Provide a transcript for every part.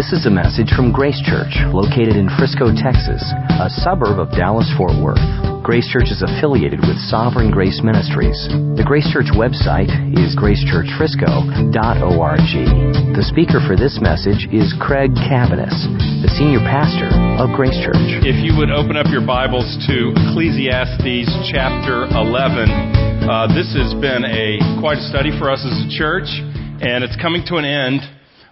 This is a message from Grace Church, located in Frisco, Texas, a suburb of Dallas Fort Worth. Grace Church is affiliated with Sovereign Grace Ministries. The Grace Church website is gracechurchfrisco.org. The speaker for this message is Craig Cabaniss, the senior pastor of Grace Church. If you would open up your Bibles to Ecclesiastes chapter 11, uh, this has been a quite a study for us as a church, and it's coming to an end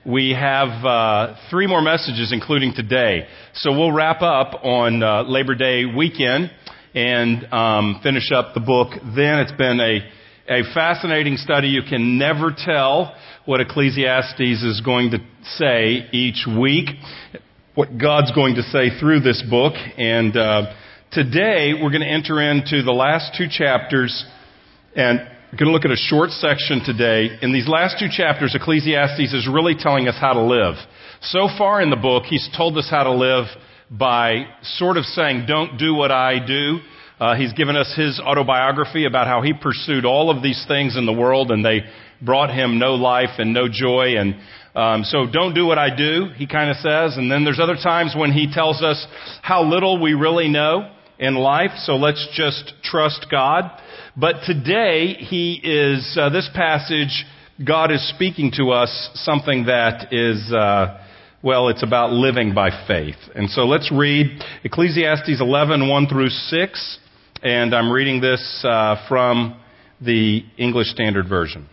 we have uh, three more messages, including today. So we'll wrap up on uh, Labor Day weekend and um, finish up the book. Then it's been a a fascinating study. You can never tell what Ecclesiastes is going to say each week, what God's going to say through this book. And uh, today we're going to enter into the last two chapters and we're going to look at a short section today. In these last two chapters, Ecclesiastes is really telling us how to live. So far in the book, he's told us how to live by sort of saying, don't do what I do. Uh, he's given us his autobiography about how he pursued all of these things in the world and they brought him no life and no joy. And um, so don't do what I do, he kind of says. And then there's other times when he tells us how little we really know in life. So let's just trust God. But today, he is, uh, this passage, God is speaking to us something that is, uh, well, it's about living by faith. And so let's read Ecclesiastes 11, 1 through 6. And I'm reading this uh, from the English Standard Version.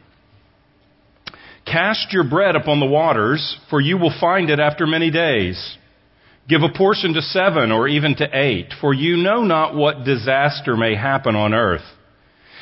Cast your bread upon the waters, for you will find it after many days. Give a portion to seven or even to eight, for you know not what disaster may happen on earth.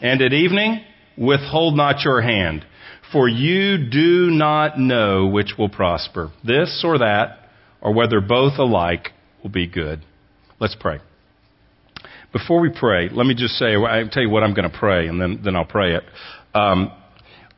and at evening, withhold not your hand, for you do not know which will prosper, this or that, or whether both alike will be good. Let's pray. Before we pray, let me just say, I'll tell you what I'm going to pray, and then, then I'll pray it. Um,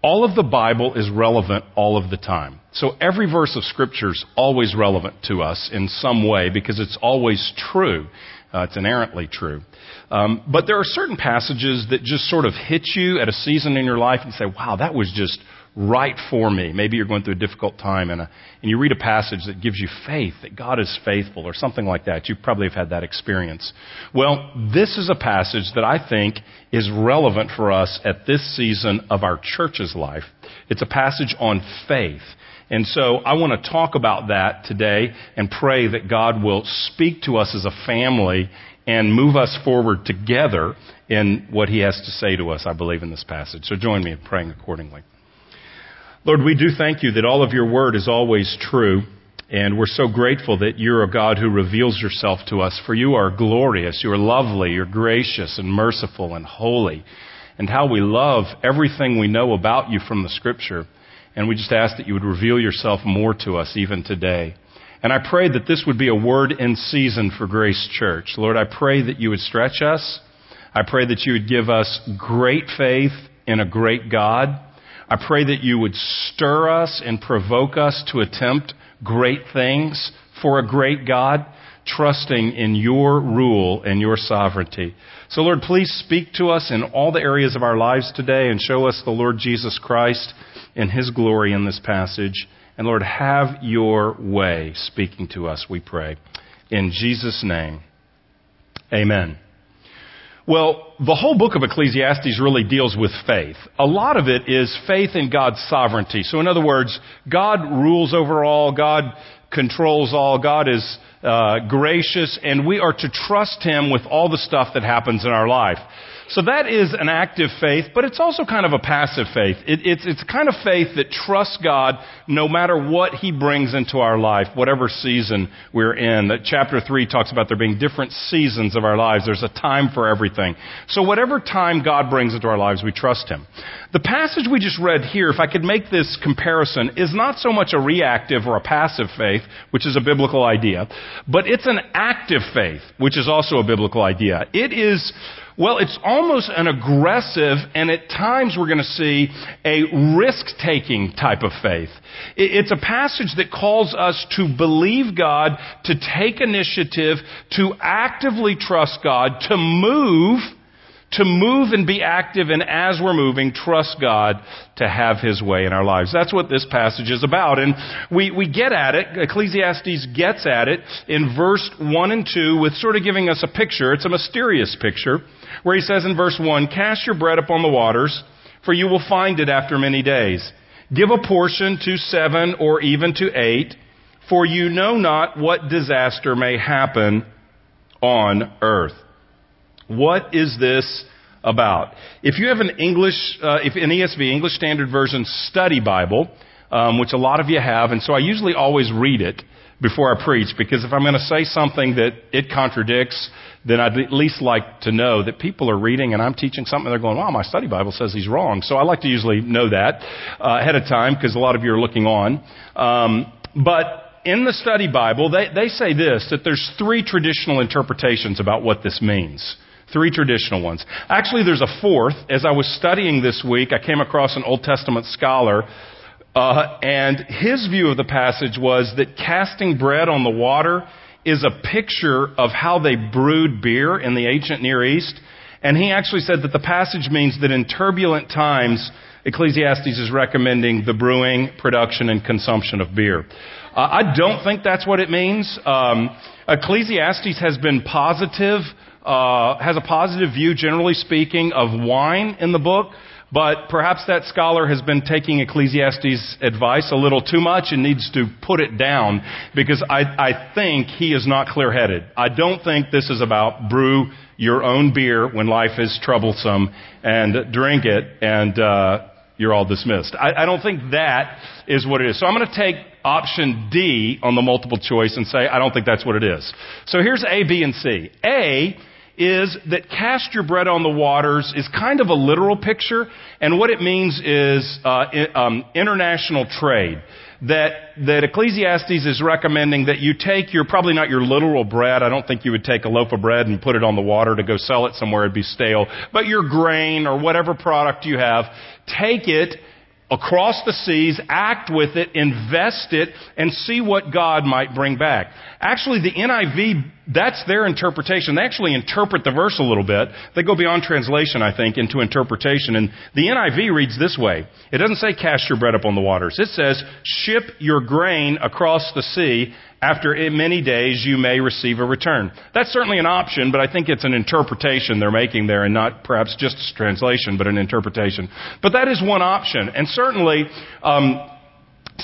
all of the Bible is relevant all of the time. So every verse of Scripture is always relevant to us in some way because it's always true. Uh, it's inherently true. Um, but there are certain passages that just sort of hit you at a season in your life and say, wow, that was just right for me. Maybe you're going through a difficult time and, a, and you read a passage that gives you faith that God is faithful or something like that. You probably have had that experience. Well, this is a passage that I think is relevant for us at this season of our church's life. It's a passage on faith. And so I want to talk about that today and pray that God will speak to us as a family and move us forward together in what he has to say to us, I believe, in this passage. So join me in praying accordingly. Lord, we do thank you that all of your word is always true. And we're so grateful that you're a God who reveals yourself to us. For you are glorious, you are lovely, you're gracious and merciful and holy. And how we love everything we know about you from the scripture. And we just ask that you would reveal yourself more to us even today. And I pray that this would be a word in season for Grace Church. Lord, I pray that you would stretch us. I pray that you would give us great faith in a great God. I pray that you would stir us and provoke us to attempt great things for a great God, trusting in your rule and your sovereignty. So Lord, please speak to us in all the areas of our lives today and show us the Lord Jesus Christ in his glory in this passage. And Lord, have your way speaking to us, we pray. In Jesus' name, amen. Well, the whole book of Ecclesiastes really deals with faith. A lot of it is faith in God's sovereignty. So in other words, God rules over all, God controls all, God is uh, gracious, and we are to trust Him with all the stuff that happens in our life. So that is an active faith, but it's also kind of a passive faith. It, it's, it's kind of faith that trusts God no matter what He brings into our life, whatever season we're in. That chapter 3 talks about there being different seasons of our lives. There's a time for everything. So whatever time God brings into our lives, we trust Him. The passage we just read here, if I could make this comparison, is not so much a reactive or a passive faith, faith, which is a biblical idea, but it's an active faith, which is also a biblical idea. It is well, it's almost an aggressive and at times we're going to see a risk taking type of faith. It's a passage that calls us to believe God, to take initiative, to actively trust God, to move to move and be active, and as we're moving, trust God to have His way in our lives. That's what this passage is about. And we, we get at it, Ecclesiastes gets at it in verse 1 and 2 with sort of giving us a picture. It's a mysterious picture where he says in verse 1, Cast your bread upon the waters, for you will find it after many days. Give a portion to seven or even to eight, for you know not what disaster may happen on earth. What is this about? If you have an English, uh, if an ESV, English Standard Version study Bible, um, which a lot of you have, and so I usually always read it before I preach because if I'm going to say something that it contradicts, then I'd at least like to know that people are reading and I'm teaching something they're going, wow, my study Bible says he's wrong. So I like to usually know that uh, ahead of time because a lot of you are looking on. Um, but in the study Bible, they, they say this that there's three traditional interpretations about what this means. Three traditional ones. Actually, there's a fourth. As I was studying this week, I came across an Old Testament scholar, uh, and his view of the passage was that casting bread on the water is a picture of how they brewed beer in the ancient Near East. And he actually said that the passage means that in turbulent times, Ecclesiastes is recommending the brewing, production, and consumption of beer. Uh, I don't think that's what it means. Um, Ecclesiastes has been positive uh, has a positive view, generally speaking, of wine in the book. But perhaps that scholar has been taking Ecclesiastes' advice a little too much and needs to put it down because I, I think he is not clear headed. I don't think this is about brew your own beer when life is troublesome and drink it and uh, you're all dismissed. I, I don't think that is what it is. So I'm going to take option D on the multiple choice and say I don't think that's what it is. So here's A, B, and C. A is that cast your bread on the waters is kind of a literal picture, and what it means is uh, um, international trade. That that Ecclesiastes is recommending that you take your probably not your literal bread. I don't think you would take a loaf of bread and put it on the water to go sell it somewhere; it'd be stale. But your grain or whatever product you have, take it across the seas, act with it, invest it, and see what God might bring back. Actually, the NIV, that's their interpretation. They actually interpret the verse a little bit. They go beyond translation, I think, into interpretation. And the NIV reads this way. It doesn't say cast your bread upon the waters. It says ship your grain across the sea after many days you may receive a return. That's certainly an option, but I think it's an interpretation they're making there and not perhaps just a translation, but an interpretation. But that is one option. And certainly, um,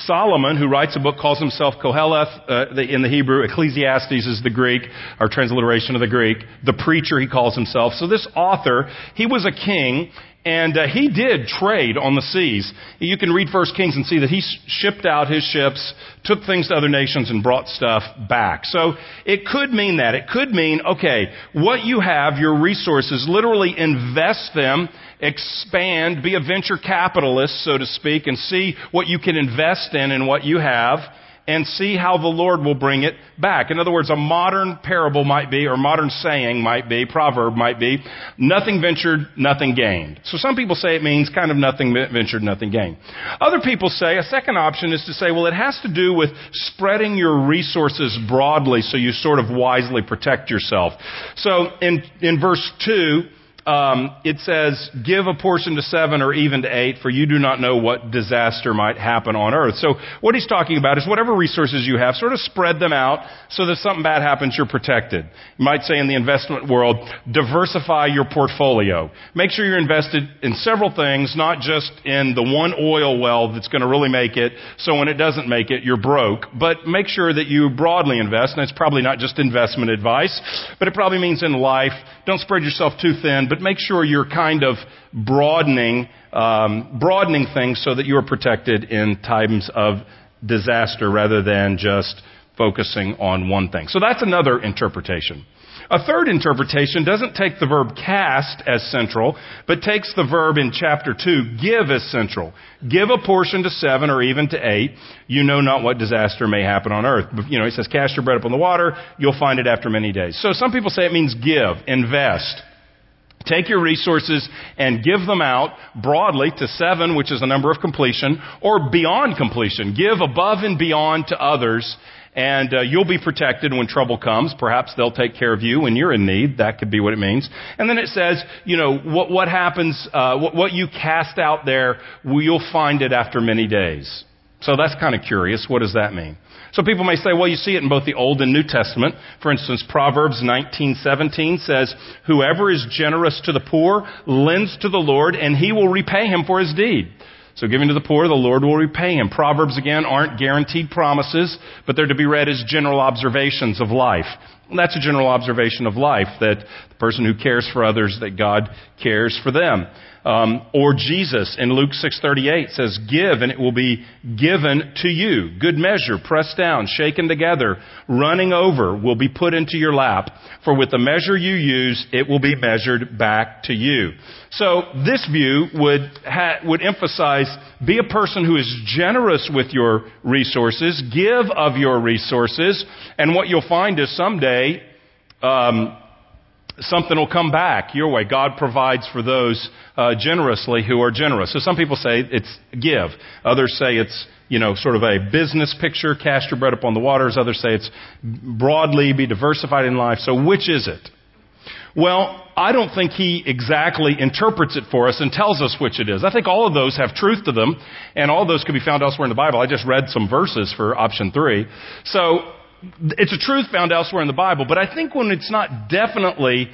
Solomon, who writes a book, calls himself Koheleth uh, in the Hebrew. Ecclesiastes is the Greek, our transliteration of the Greek. The preacher, he calls himself. So this author, he was a king, and uh, he did trade on the seas. You can read First Kings and see that he shipped out his ships, took things to other nations, and brought stuff back. So it could mean that. It could mean, okay, what you have, your resources, literally invest them, expand, be a venture capitalist, so to speak, and see what you can invest in and what you have and see how the Lord will bring it back. In other words, a modern parable might be, or modern saying might be, proverb might be, nothing ventured, nothing gained. So some people say it means kind of nothing ventured, nothing gained. Other people say, a second option is to say, well, it has to do with spreading your resources broadly so you sort of wisely protect yourself. So in, in verse 2, um, it says, give a portion to seven or even to eight, for you do not know what disaster might happen on earth. So what he's talking about is whatever resources you have, sort of spread them out so that if something bad happens, you're protected. You might say in the investment world, diversify your portfolio. Make sure you're invested in several things, not just in the one oil well that's going to really make it, so when it doesn't make it, you're broke. But make sure that you broadly invest, and it's probably not just investment advice, but it probably means in life, don't spread yourself too thin, but make sure you're kind of broadening, um, broadening things so that you are protected in times of disaster rather than just focusing on one thing. So that's another interpretation. A third interpretation doesn't take the verb cast as central, but takes the verb in chapter 2, give as central. Give a portion to seven or even to eight. You know not what disaster may happen on earth. You know, he says, cast your bread upon the water. You'll find it after many days. So some people say it means give, invest. Take your resources and give them out broadly to seven, which is the number of completion, or beyond completion. Give above and beyond to others and uh, you'll be protected when trouble comes. Perhaps they'll take care of you when you're in need. That could be what it means. And then it says, you know, what, what happens, uh, what, what you cast out there, you'll find it after many days. So that's kind of curious. What does that mean? So people may say, well, you see it in both the Old and New Testament. For instance, Proverbs 19:17 says, "Whoever is generous to the poor lends to the Lord, and he will repay him for his deed." So giving to the poor, the Lord will repay him. Proverbs again aren't guaranteed promises, but they're to be read as general observations of life. And that's a general observation of life, that the person who cares for others, that God cares for them. Um, or Jesus in Luke 6:38 says, "Give, and it will be given to you. Good measure, pressed down, shaken together, running over, will be put into your lap. For with the measure you use, it will be measured back to you." So this view would ha- would emphasize: be a person who is generous with your resources, give of your resources, and what you'll find is someday. Um, something will come back your way. God provides for those uh, generously who are generous. So some people say it's give. Others say it's you know sort of a business picture, cast your bread upon the waters. Others say it's broadly be diversified in life. So which is it? Well, I don't think he exactly interprets it for us and tells us which it is. I think all of those have truth to them, and all those can be found elsewhere in the Bible. I just read some verses for option three. So it's a truth found elsewhere in the Bible, but I think when it's not definitely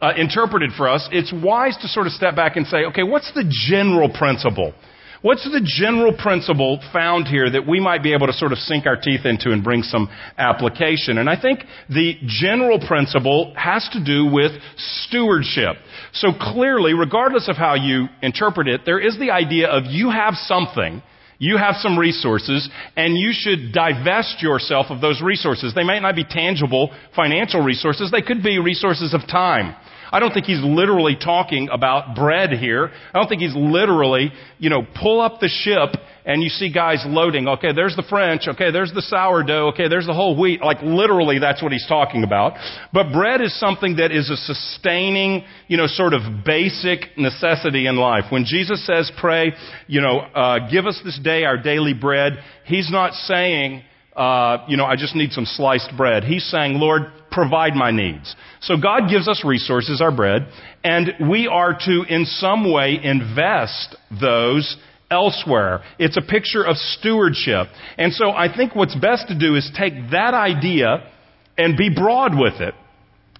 uh, interpreted for us, it's wise to sort of step back and say, okay, what's the general principle? What's the general principle found here that we might be able to sort of sink our teeth into and bring some application? And I think the general principle has to do with stewardship. So clearly, regardless of how you interpret it, there is the idea of you have something you have some resources and you should divest yourself of those resources. They might not be tangible financial resources. They could be resources of time. I don't think he's literally talking about bread here. I don't think he's literally, you know, pull up the ship and you see guys loading. Okay, there's the French. Okay, there's the sourdough. Okay, there's the whole wheat. Like literally that's what he's talking about. But bread is something that is a sustaining, you know, sort of basic necessity in life. When Jesus says pray, you know, uh, give us this day our daily bread, he's not saying, uh, you know, I just need some sliced bread. He's saying, Lord, provide my needs. So God gives us resources, our bread, and we are to in some way invest those elsewhere. It's a picture of stewardship. And so I think what's best to do is take that idea and be broad with it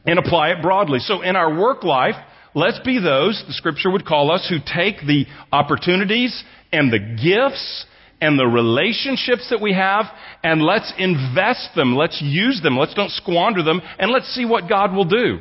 and apply it broadly. So in our work life, let's be those, the scripture would call us, who take the opportunities and the gifts and the relationships that we have, and let's invest them. Let's use them. Let's don't squander them, and let's see what God will do.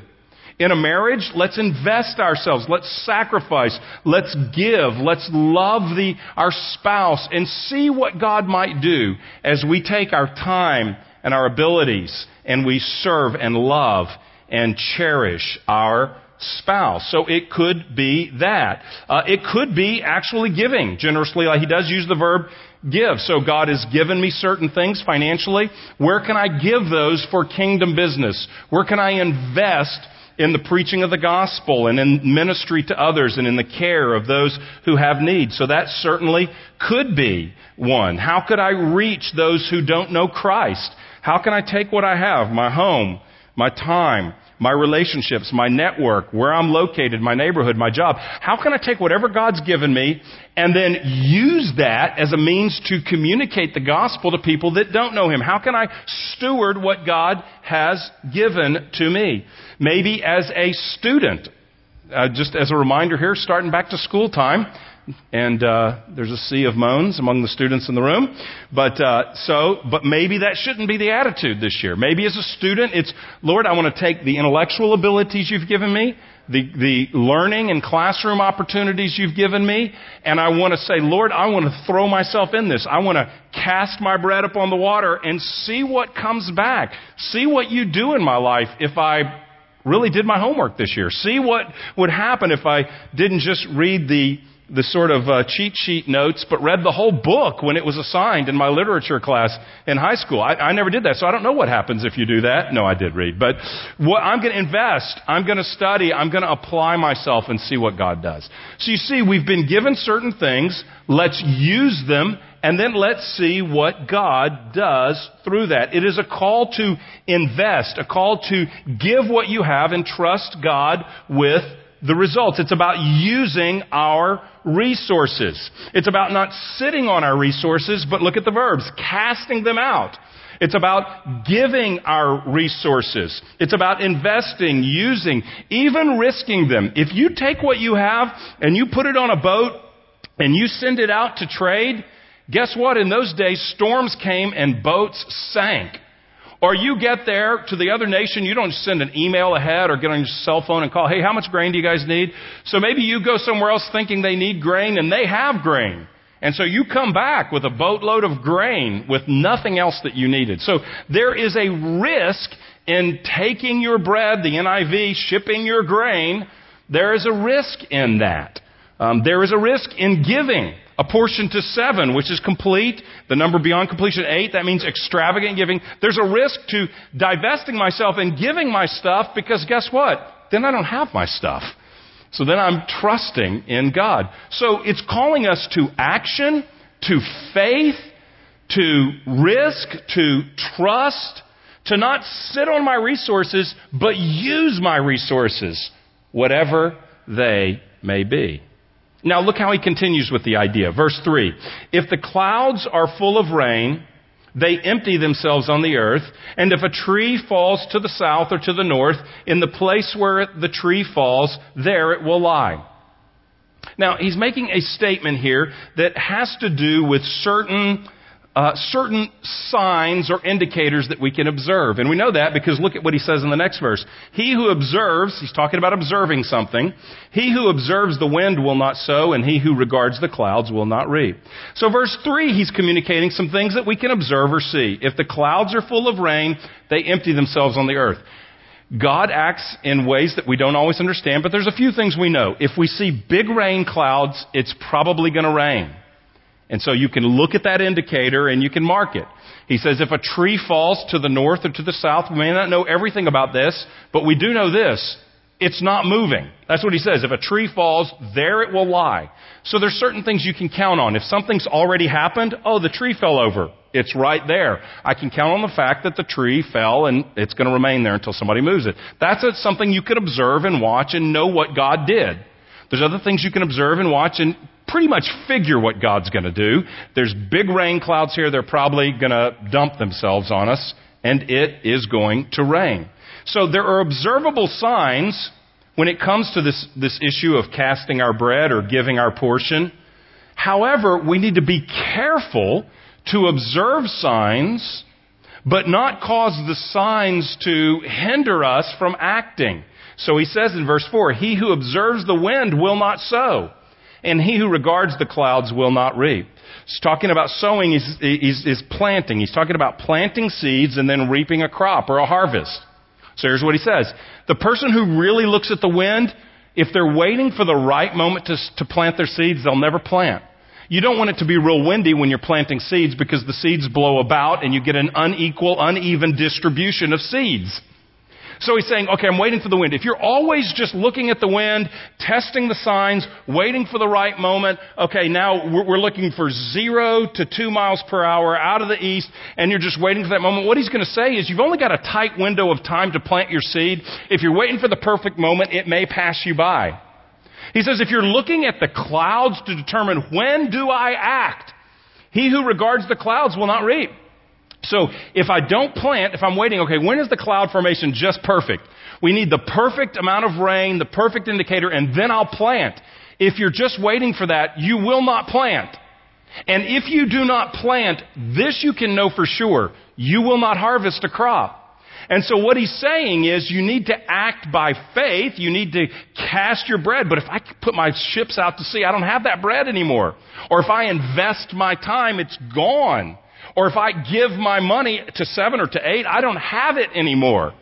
In a marriage, let's invest ourselves. Let's sacrifice. Let's give. Let's love the, our spouse and see what God might do as we take our time and our abilities and we serve and love and cherish our spouse. So it could be that. Uh, it could be actually giving generously. Like he does use the verb give. So God has given me certain things financially. Where can I give those for kingdom business? Where can I invest in the preaching of the gospel and in ministry to others and in the care of those who have need? So that certainly could be one. How could I reach those who don't know Christ? How can I take what I have, my home, my time, my relationships, my network, where I'm located, my neighborhood, my job. How can I take whatever God's given me and then use that as a means to communicate the gospel to people that don't know Him? How can I steward what God has given to me? Maybe as a student, uh, just as a reminder here, starting back to school time, and uh, there's a sea of moans among the students in the room. But uh, so, but maybe that shouldn't be the attitude this year. Maybe as a student, it's Lord, I want to take the intellectual abilities you've given me, the the learning and classroom opportunities you've given me, and I want to say, Lord, I want to throw myself in this. I want to cast my bread upon the water and see what comes back. See what you do in my life if I really did my homework this year. See what would happen if I didn't just read the the sort of uh, cheat sheet notes, but read the whole book when it was assigned in my literature class in high school. I, I never did that, so I don't know what happens if you do that. No, I did read. But what, I'm going to invest. I'm going to study. I'm going to apply myself and see what God does. So you see, we've been given certain things. Let's use them and then let's see what God does through that. It is a call to invest, a call to give what you have and trust God with the results. It's about using our resources. It's about not sitting on our resources, but look at the verbs, casting them out. It's about giving our resources. It's about investing, using, even risking them. If you take what you have and you put it on a boat and you send it out to trade, guess what? In those days, storms came and boats sank. Or you get there to the other nation, you don't send an email ahead or get on your cell phone and call, hey, how much grain do you guys need? So maybe you go somewhere else thinking they need grain and they have grain. And so you come back with a boatload of grain with nothing else that you needed. So there is a risk in taking your bread, the NIV, shipping your grain. There is a risk in that. Um, there is a risk in giving a portion to seven, which is complete. The number beyond completion, eight, that means extravagant giving. There's a risk to divesting myself and giving my stuff because guess what? Then I don't have my stuff. So then I'm trusting in God. So it's calling us to action, to faith, to risk, to trust, to not sit on my resources, but use my resources, whatever they may be. Now look how he continues with the idea. Verse 3. If the clouds are full of rain, they empty themselves on the earth, and if a tree falls to the south or to the north, in the place where the tree falls, there it will lie. Now, he's making a statement here that has to do with certain uh, certain signs or indicators that we can observe. And we know that because look at what he says in the next verse. He who observes, he's talking about observing something, he who observes the wind will not sow, and he who regards the clouds will not reap. So verse 3, he's communicating some things that we can observe or see. If the clouds are full of rain, they empty themselves on the earth. God acts in ways that we don't always understand, but there's a few things we know. If we see big rain clouds, it's probably going to rain. And so you can look at that indicator and you can mark it. He says if a tree falls to the north or to the south, we may not know everything about this, but we do know this. It's not moving. That's what he says. If a tree falls, there it will lie. So there's certain things you can count on. If something's already happened, oh, the tree fell over. It's right there. I can count on the fact that the tree fell and it's going to remain there until somebody moves it. That's something you can observe and watch and know what God did. There's other things you can observe and watch and pretty much figure what God's going to do. There's big rain clouds here. They're probably going to dump themselves on us, and it is going to rain. So there are observable signs when it comes to this, this issue of casting our bread or giving our portion. However, we need to be careful to observe signs, but not cause the signs to hinder us from acting. So he says in verse 4, He who observes the wind will not sow and he who regards the clouds will not reap. He's talking about sowing is, is planting. He's talking about planting seeds and then reaping a crop or a harvest. So here's what he says. The person who really looks at the wind, if they're waiting for the right moment to, to plant their seeds, they'll never plant. You don't want it to be real windy when you're planting seeds because the seeds blow about and you get an unequal, uneven distribution of seeds. So he's saying, okay, I'm waiting for the wind. If you're always just looking at the wind, testing the signs, waiting for the right moment, okay, now we're looking for zero to two miles per hour out of the east, and you're just waiting for that moment. What he's going to say is you've only got a tight window of time to plant your seed. If you're waiting for the perfect moment, it may pass you by. He says, if you're looking at the clouds to determine when do I act, he who regards the clouds will not reap. So if I don't plant, if I'm waiting, okay, when is the cloud formation just perfect? We need the perfect amount of rain, the perfect indicator, and then I'll plant. If you're just waiting for that, you will not plant. And if you do not plant, this you can know for sure, you will not harvest a crop. And so what he's saying is you need to act by faith. You need to cast your bread. But if I put my ships out to sea, I don't have that bread anymore. Or if I invest my time, it's gone. Or if I give my money to seven or to eight, I don't have it anymore.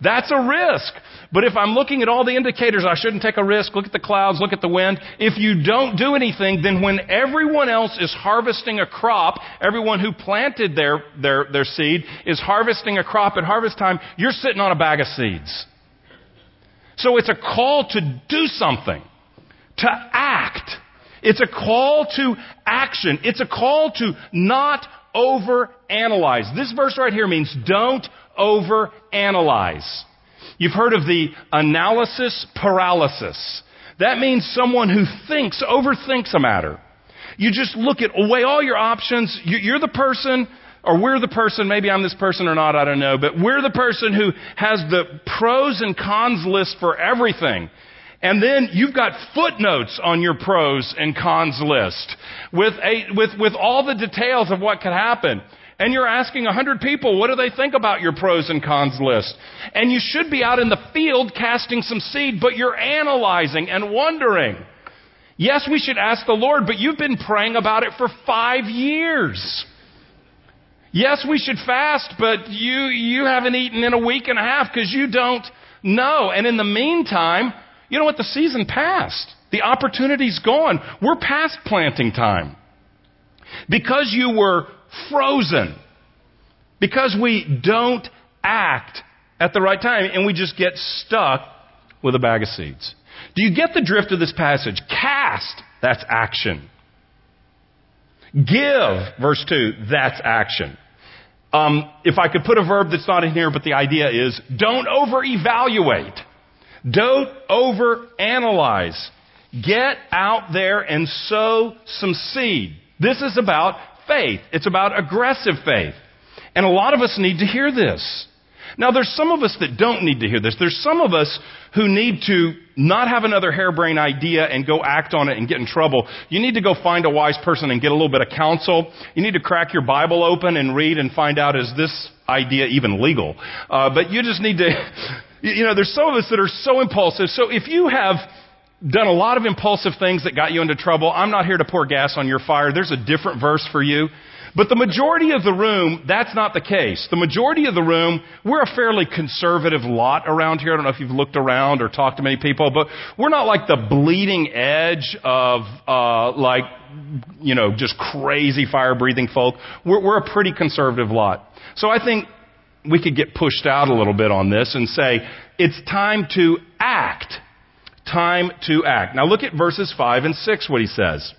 That's a risk. But if I'm looking at all the indicators, I shouldn't take a risk. Look at the clouds, look at the wind. If you don't do anything, then when everyone else is harvesting a crop, everyone who planted their, their, their seed is harvesting a crop at harvest time, you're sitting on a bag of seeds. So it's a call to do something, to act. It's a call to action. It's a call to not overanalyze. This verse right here means don't overanalyze. You've heard of the analysis paralysis. That means someone who thinks, overthinks a matter. You just look at, weigh all your options. You're the person, or we're the person, maybe I'm this person or not, I don't know, but we're the person who has the pros and cons list for everything. And then you've got footnotes on your pros and cons list with, a, with, with all the details of what could happen and you're asking a hundred people, what do they think about your pros and cons list? And you should be out in the field casting some seed, but you're analyzing and wondering. Yes, we should ask the Lord, but you've been praying about it for five years. Yes, we should fast, but you, you haven't eaten in a week and a half because you don't know. And in the meantime, you know what? The season passed. The opportunity's gone. We're past planting time. Because you were frozen. Because we don't act at the right time and we just get stuck with a bag of seeds. Do you get the drift of this passage? Cast, that's action. Give, verse 2, that's action. Um, if I could put a verb that's not in here, but the idea is don't over evaluate. Don't overanalyze. Get out there and sow some seed. This is about faith. It's about aggressive faith. And a lot of us need to hear this. Now, there's some of us that don't need to hear this. There's some of us who need to not have another harebrained idea and go act on it and get in trouble. You need to go find a wise person and get a little bit of counsel. You need to crack your Bible open and read and find out is this idea even legal? Uh, but you just need to, you know, there's some of us that are so impulsive. So if you have done a lot of impulsive things that got you into trouble. I'm not here to pour gas on your fire. There's a different verse for you. But the majority of the room, that's not the case. The majority of the room, we're a fairly conservative lot around here. I don't know if you've looked around or talked to many people, but we're not like the bleeding edge of, uh, like, you know, just crazy fire breathing folk. We're, we're a pretty conservative lot. So I think we could get pushed out a little bit on this and say, it's time to act time to act. Now look at verses 5 and 6, what he says.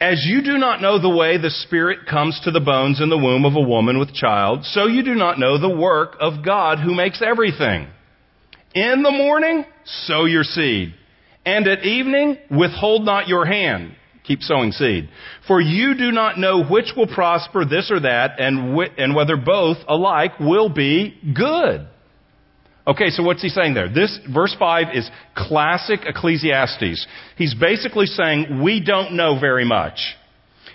As you do not know the way the Spirit comes to the bones in the womb of a woman with child, so you do not know the work of God who makes everything. In the morning, sow your seed. And at evening, withhold not your hand. Keep sowing seed. For you do not know which will prosper, this or that, and, wh- and whether both alike will be good. Okay, so what's he saying there? This, verse 5 is classic Ecclesiastes. He's basically saying, we don't know very much.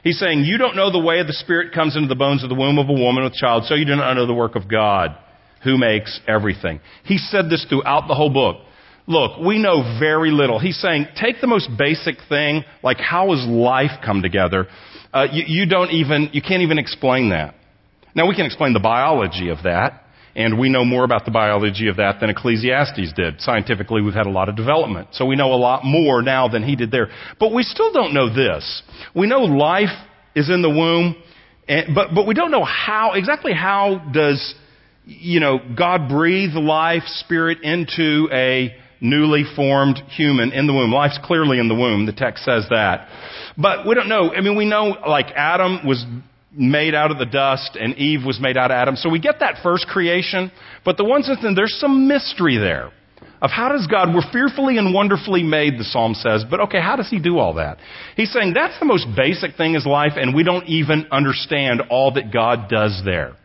He's saying, you don't know the way the Spirit comes into the bones of the womb of a woman with child, so you do not know the work of God, who makes everything. He said this throughout the whole book. Look, we know very little. He's saying, take the most basic thing, like how has life come together? Uh, you, you don't even, you can't even explain that. Now we can explain the biology of that. And we know more about the biology of that than Ecclesiastes did. Scientifically, we've had a lot of development. So we know a lot more now than he did there. But we still don't know this. We know life is in the womb, but, but we don't know how, exactly how does, you know, God breathe life, spirit into a newly formed human in the womb. Life's clearly in the womb. The text says that. But we don't know. I mean, we know like Adam was made out of the dust and Eve was made out of Adam. So we get that first creation, but the one instance, there's some mystery there of how does God, we're fearfully and wonderfully made, the psalm says, but okay, how does he do all that? He's saying that's the most basic thing is life and we don't even understand all that God does there.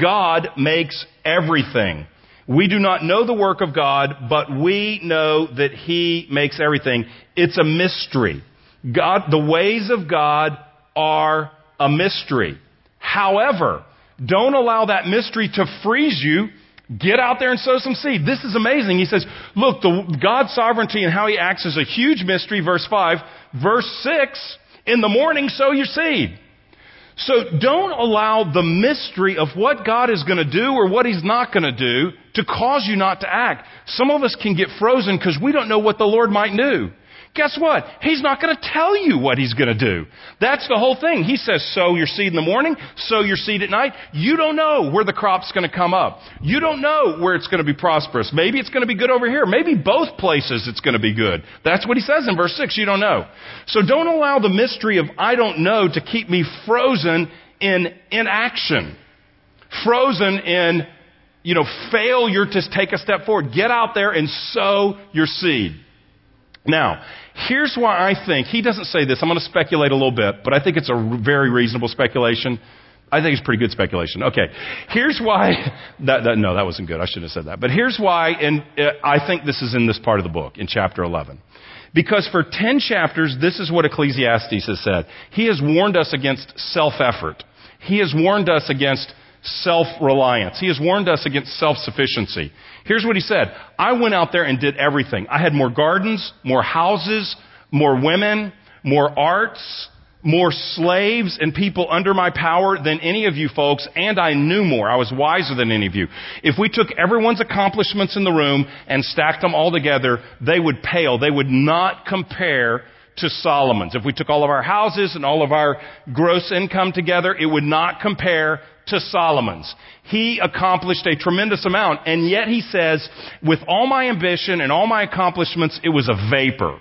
God makes everything. We do not know the work of God, but we know that He makes everything. It's a mystery. God, the ways of God are a mystery. However, don't allow that mystery to freeze you. Get out there and sow some seed. This is amazing. He says, look, the, God's sovereignty and how He acts is a huge mystery. Verse 5. Verse 6, in the morning sow your seed. So don't allow the mystery of what God is going to do or what He's not going to do to cause you not to act. Some of us can get frozen because we don't know what the Lord might do. Guess what? He's not going to tell you what he's going to do. That's the whole thing. He says, sow your seed in the morning, sow your seed at night. You don't know where the crop's going to come up. You don't know where it's going to be prosperous. Maybe it's going to be good over here. Maybe both places it's going to be good. That's what he says in verse 6. You don't know. So don't allow the mystery of I don't know to keep me frozen in inaction. Frozen in, you know, failure to take a step forward. Get out there and sow your seed. Now, here's why I think, he doesn't say this, I'm going to speculate a little bit, but I think it's a very reasonable speculation. I think it's pretty good speculation. Okay. Here's why, that, that, no, that wasn't good. I shouldn't have said that. But here's why, and uh, I think this is in this part of the book, in chapter 11. Because for 10 chapters, this is what Ecclesiastes has said. He has warned us against self-effort. He has warned us against self-reliance. He has warned us against self-sufficiency. Here's what he said. I went out there and did everything. I had more gardens, more houses, more women, more arts, more slaves and people under my power than any of you folks, and I knew more. I was wiser than any of you. If we took everyone's accomplishments in the room and stacked them all together, they would pale. They would not compare to Solomon's. If we took all of our houses and all of our gross income together, it would not compare to Solomon's. He accomplished a tremendous amount, and yet he says, with all my ambition and all my accomplishments, it was a vapor.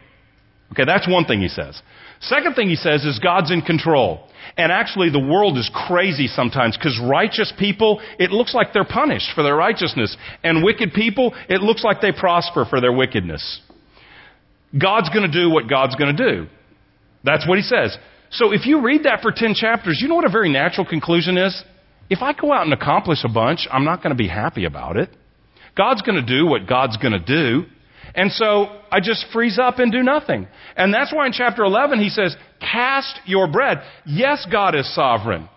Okay, that's one thing he says. Second thing he says is God's in control. And actually the world is crazy sometimes because righteous people, it looks like they're punished for their righteousness. And wicked people, it looks like they prosper for their wickedness. God's gonna do what God's gonna do. That's what he says. So if you read that for 10 chapters, you know what a very natural conclusion is? If I go out and accomplish a bunch, I'm not going to be happy about it. God's going to do what God's going to do. And so I just freeze up and do nothing. And that's why in chapter 11 he says, cast your bread. Yes, God is sovereign.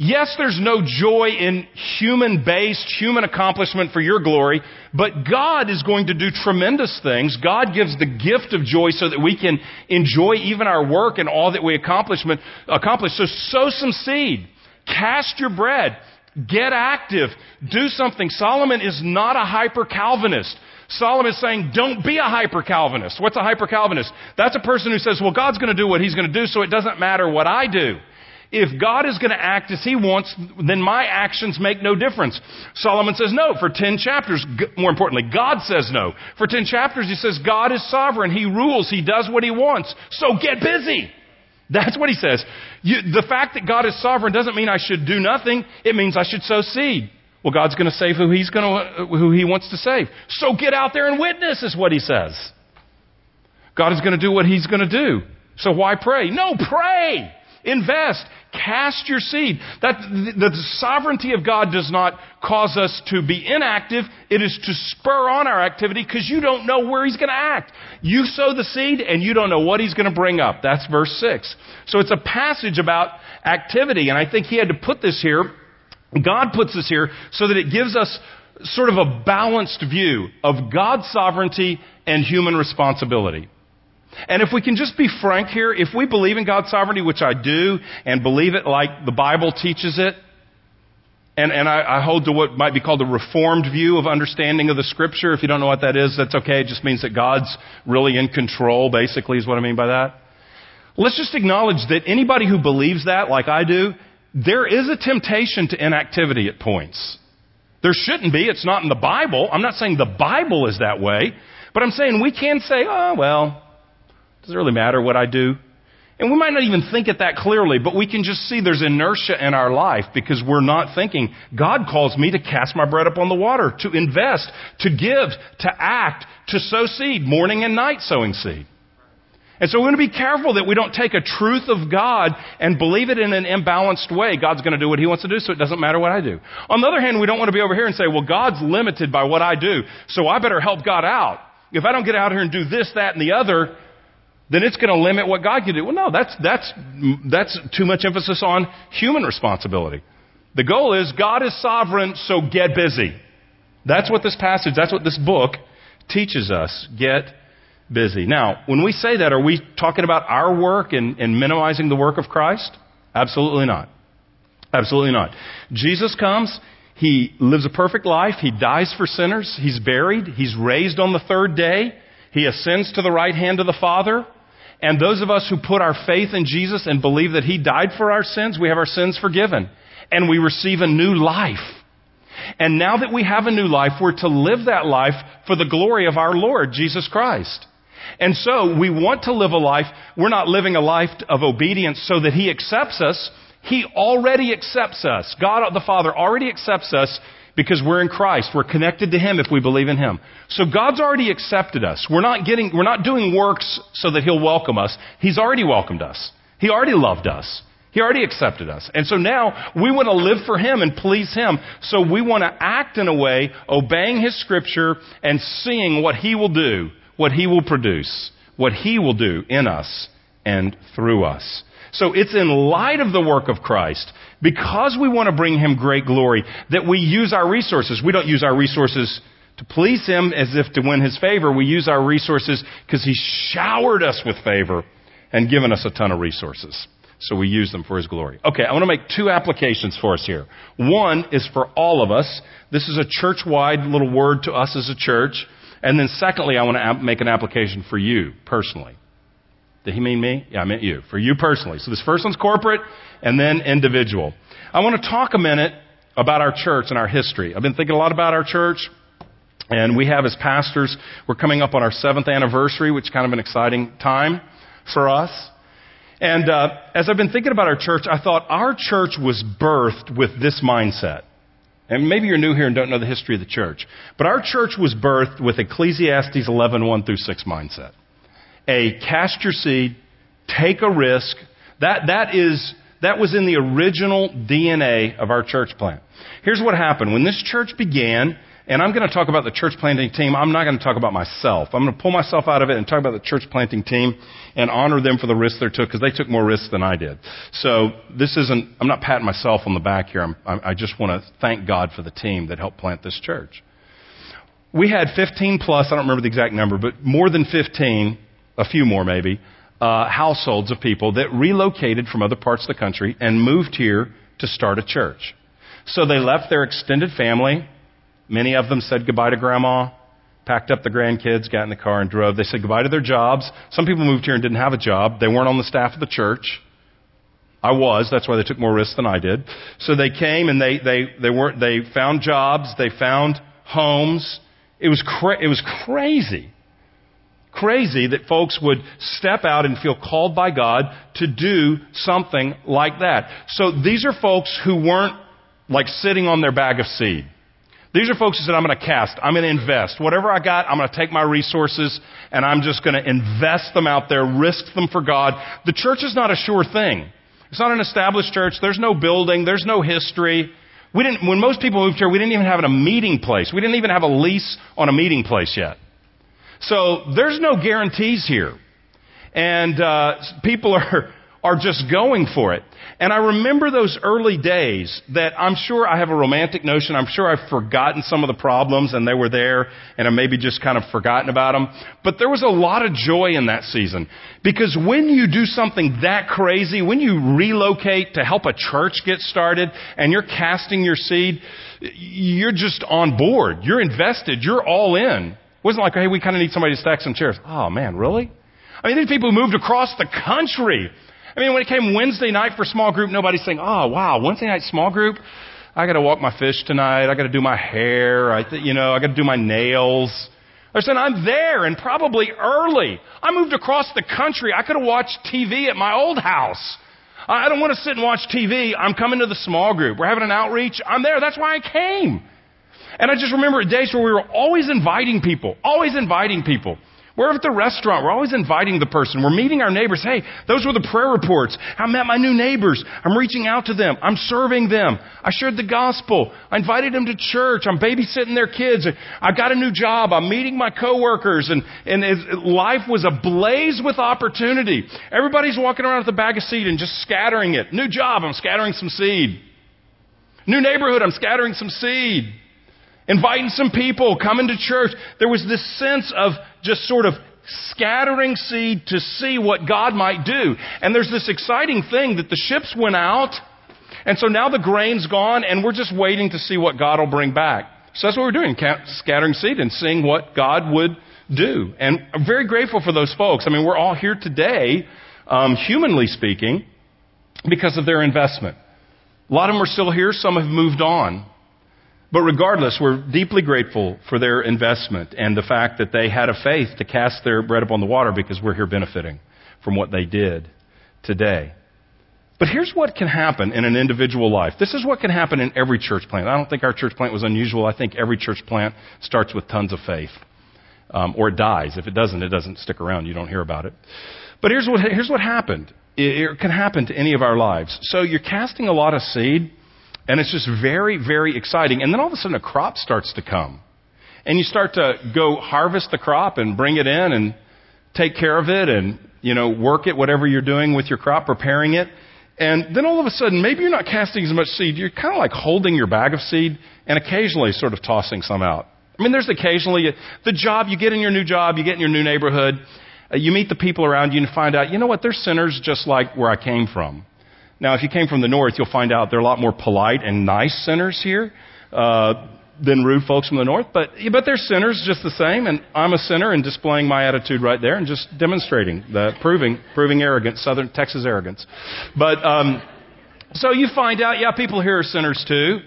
Yes, there's no joy in human based, human accomplishment for your glory, but God is going to do tremendous things. God gives the gift of joy so that we can enjoy even our work and all that we accomplish. So sow some seed. Cast your bread. Get active. Do something. Solomon is not a hyper Calvinist. Solomon is saying, don't be a hyper Calvinist. What's a hyper Calvinist? That's a person who says, well, God's going to do what he's going to do, so it doesn't matter what I do. If God is going to act as he wants, then my actions make no difference. Solomon says no for 10 chapters. More importantly, God says no. For 10 chapters, he says God is sovereign. He rules. He does what he wants. So get busy. That's what he says. You, the fact that God is sovereign doesn't mean I should do nothing. It means I should sow seed. Well, God's going to save who He's going to, who He wants to save. So get out there and witness, is what He says. God is going to do what He's going to do. So why pray? No, pray. Invest. Cast your seed. That, the, the sovereignty of God does not cause us to be inactive. It is to spur on our activity because you don't know where He's going to act. You sow the seed and you don't know what He's going to bring up. That's verse 6. So it's a passage about activity, and I think He had to put this here. God puts this here so that it gives us sort of a balanced view of God's sovereignty and human responsibility. And if we can just be frank here, if we believe in God's sovereignty, which I do, and believe it like the Bible teaches it, and, and I, I, hold to what might be called the reformed view of understanding of the scripture. If you don't know what that is, that's okay. It just means that God's really in control, basically, is what I mean by that. Let's just acknowledge that anybody who believes that, like I do, there is a temptation to inactivity at points. There shouldn't be. It's not in the Bible. I'm not saying the Bible is that way, but I'm saying we can say, oh, well, does really matter what I do? And we might not even think it that clearly, but we can just see there's inertia in our life because we're not thinking, God calls me to cast my bread upon the water, to invest, to give, to act, to sow seed, morning and night sowing seed. And so we want to be careful that we don't take a truth of God and believe it in an imbalanced way. God's going to do what He wants to do, so it doesn't matter what I do. On the other hand, we don't want to be over here and say, well, God's limited by what I do, so I better help God out. If I don't get out here and do this, that, and the other, then it's going to limit what God can do. Well, no, that's, that's, that's too much emphasis on human responsibility. The goal is God is sovereign, so get busy. That's what this passage, that's what this book teaches us. Get busy. Now, when we say that, are we talking about our work and, and minimizing the work of Christ? Absolutely not. Absolutely not. Jesus comes, he lives a perfect life, he dies for sinners, he's buried, he's raised on the third day, he ascends to the right hand of the Father. And those of us who put our faith in Jesus and believe that he died for our sins, we have our sins forgiven. And we receive a new life. And now that we have a new life, we're to live that life for the glory of our Lord, Jesus Christ. And so we want to live a life, we're not living a life of obedience so that He accepts us. He already accepts us. God the Father already accepts us because we're in Christ. We're connected to Him if we believe in Him. So God's already accepted us. We're not getting, we're not doing works so that He'll welcome us. He's already welcomed us. He already loved us. He already accepted us. And so now we want to live for Him and please Him. So we want to act in a way, obeying His Scripture and seeing what He will do what He will produce, what He will do in us and through us. So it's in light of the work of Christ, because we want to bring Him great glory, that we use our resources. We don't use our resources to please Him as if to win His favor. We use our resources because He showered us with favor and given us a ton of resources. So we use them for His glory. Okay, I want to make two applications for us here. One is for all of us. This is a church wide little word to us as a church. And then secondly, I want to make an application for you personally. Did he mean me? Yeah, I meant you. For you personally. So this first one's corporate and then individual. I want to talk a minute about our church and our history. I've been thinking a lot about our church. And we have as pastors, we're coming up on our seventh anniversary, which is kind of an exciting time for us. And uh, as I've been thinking about our church, I thought our church was birthed with this mindset. And maybe you're new here and don't know the history of the church. But our church was birthed with Ecclesiastes 11:1 through 6 mindset. A cast your seed, take a risk. That, that is, that was in the original DNA of our church plant. Here's what happened. When this church began, and I'm going to talk about the church planting team. I'm not going to talk about myself. I'm going to pull myself out of it and talk about the church planting team and honor them for the risks they took because they took more risks than I did. So this isn't, I'm not patting myself on the back here. I'm, I just want to thank God for the team that helped plant this church. We had 15 plus, I don't remember the exact number, but more than 15, a few more maybe, uh, households of people that relocated from other parts of the country and moved here to start a church. So they left their extended family, Many of them said goodbye to grandma, packed up the grandkids, got in the car, and drove. They said goodbye to their jobs. Some people moved here and didn't have a job. They weren't on the staff of the church. I was. That's why they took more risks than I did. So they came and they, they, they, weren't, they found jobs. They found homes. It was, cra- it was crazy. Crazy that folks would step out and feel called by God to do something like that. So these are folks who weren't like sitting on their bag of seed. These are folks who said, I'm going to cast, I'm going to invest. Whatever I got, I'm going to take my resources and I'm just going to invest them out there, risk them for God. The church is not a sure thing. It's not an established church. There's no building. There's no history. We didn't, when most people moved here, we didn't even have a meeting place. We didn't even have a lease on a meeting place yet. So there's no guarantees here. And uh, people are, are just going for it. And I remember those early days that I'm sure I have a romantic notion. I'm sure I've forgotten some of the problems and they were there and I maybe just kind of forgotten about them. But there was a lot of joy in that season because when you do something that crazy, when you relocate to help a church get started and you're casting your seed, you're just on board. You're invested. You're all in. It wasn't like, hey, we kind of need somebody to stack some chairs. Oh man, really? I mean, these people moved across the country I mean, when it came Wednesday night for small group, nobody's saying, oh, wow, Wednesday night small group? I got to walk my fish tonight. I got to do my hair. I, th- you know, I got to do my nails. They're saying, I'm there and probably early. I moved across the country. I could have watched TV at my old house. I don't want to sit and watch TV. I'm coming to the small group. We're having an outreach. I'm there. That's why I came. And I just remember days where we were always inviting people, always inviting people. We're at the restaurant. We're always inviting the person. We're meeting our neighbors. Hey, those were the prayer reports. I met my new neighbors. I'm reaching out to them. I'm serving them. I shared the gospel. I invited them to church. I'm babysitting their kids. I got a new job. I'm meeting my coworkers. And, and life was ablaze with opportunity. Everybody's walking around with a bag of seed and just scattering it. New job. I'm scattering some seed. New neighborhood. I'm scattering some seed inviting some people, coming to church. There was this sense of just sort of scattering seed to see what God might do. And there's this exciting thing that the ships went out, and so now the grain's gone, and we're just waiting to see what God will bring back. So that's what we're doing, scattering seed and seeing what God would do. And I'm very grateful for those folks. I mean, we're all here today, um, humanly speaking, because of their investment. A lot of them are still here, some have moved on. But regardless, we're deeply grateful for their investment and the fact that they had a faith to cast their bread upon the water because we're here benefiting from what they did today. But here's what can happen in an individual life. This is what can happen in every church plant. I don't think our church plant was unusual. I think every church plant starts with tons of faith. Um, or it dies. If it doesn't, it doesn't stick around. You don't hear about it. But here's what, here's what happened. It, it can happen to any of our lives. So you're casting a lot of seed and it's just very, very exciting. And then all of a sudden a crop starts to come. And you start to go harvest the crop and bring it in and take care of it and, you know, work it, whatever you're doing with your crop, preparing it. And then all of a sudden, maybe you're not casting as much seed. You're kind of like holding your bag of seed and occasionally sort of tossing some out. I mean, there's occasionally the job you get in your new job, you get in your new neighborhood, uh, you meet the people around you and find out, you know what, they're sinners just like where I came from. Now, if you came from the north, you'll find out there are a lot more polite and nice sinners here uh, than rude folks from the north. But but they're sinners just the same, and I'm a sinner and displaying my attitude right there and just demonstrating that, proving proving arrogance, Southern Texas arrogance. But um, so you find out, yeah, people here are sinners too.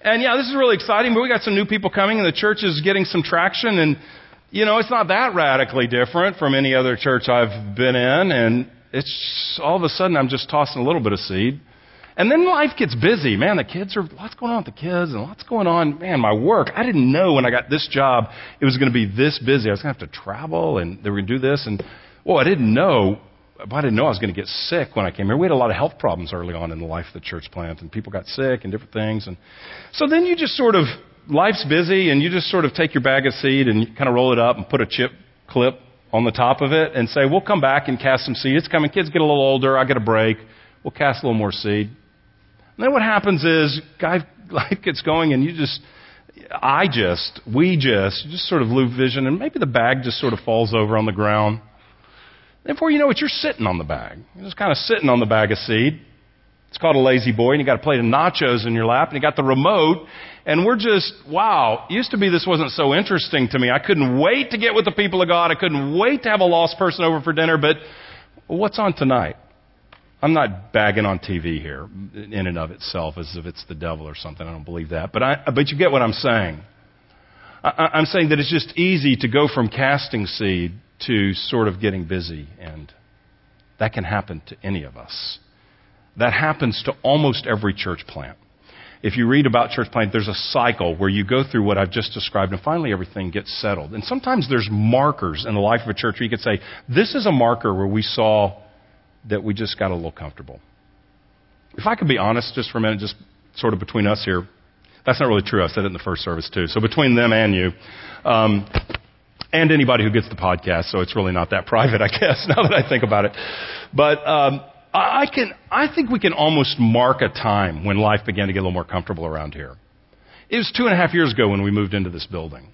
And yeah, this is really exciting, but we got some new people coming and the church is getting some traction and you know, it's not that radically different from any other church I've been in and it's all of a sudden I'm just tossing a little bit of seed. And then life gets busy. Man, the kids are, lots going on with the kids and lots going on. Man, my work. I didn't know when I got this job it was going to be this busy. I was going to have to travel and they were going to do this. And, well, I didn't know, I didn't know I was going to get sick when I came here. We had a lot of health problems early on in the life of the church plant and people got sick and different things. And so then you just sort of, life's busy and you just sort of take your bag of seed and kind of roll it up and put a chip clip on the top of it and say, we'll come back and cast some seed. It's coming. Kids get a little older. I get a break. We'll cast a little more seed. And then what happens is guy, life gets going and you just, I just, we just, just sort of lose vision and maybe the bag just sort of falls over on the ground. Before you know it, you're sitting on the bag. You're just kind of sitting on the bag of seed. It's called a La-Z-Boy, and you got a plate of nachos in your lap, and you got the remote, and we're just, wow. Used to be this wasn't so interesting to me. I couldn't wait to get with the people of God. I couldn't wait to have a lost person over for dinner, but what's on tonight? I'm not bagging on TV here in and of itself as if it's the devil or something. I don't believe that. But, I, but you get what I'm saying. I, I'm saying that it's just easy to go from casting seed to sort of getting busy, and that can happen to any of us. That happens to almost every church plant. If you read about church plant, there's a cycle where you go through what I've just described and finally everything gets settled. And sometimes there's markers in the life of a church where you could say, this is a marker where we saw that we just got a little comfortable. If I could be honest just for a minute, just sort of between us here, that's not really true. I said it in the first service too. So between them and you, um, and anybody who gets the podcast, so it's really not that private, I guess, now that I think about it. But um, I can, I think we can almost mark a time when life began to get a little more comfortable around here. It was two and a half years ago when we moved into this building.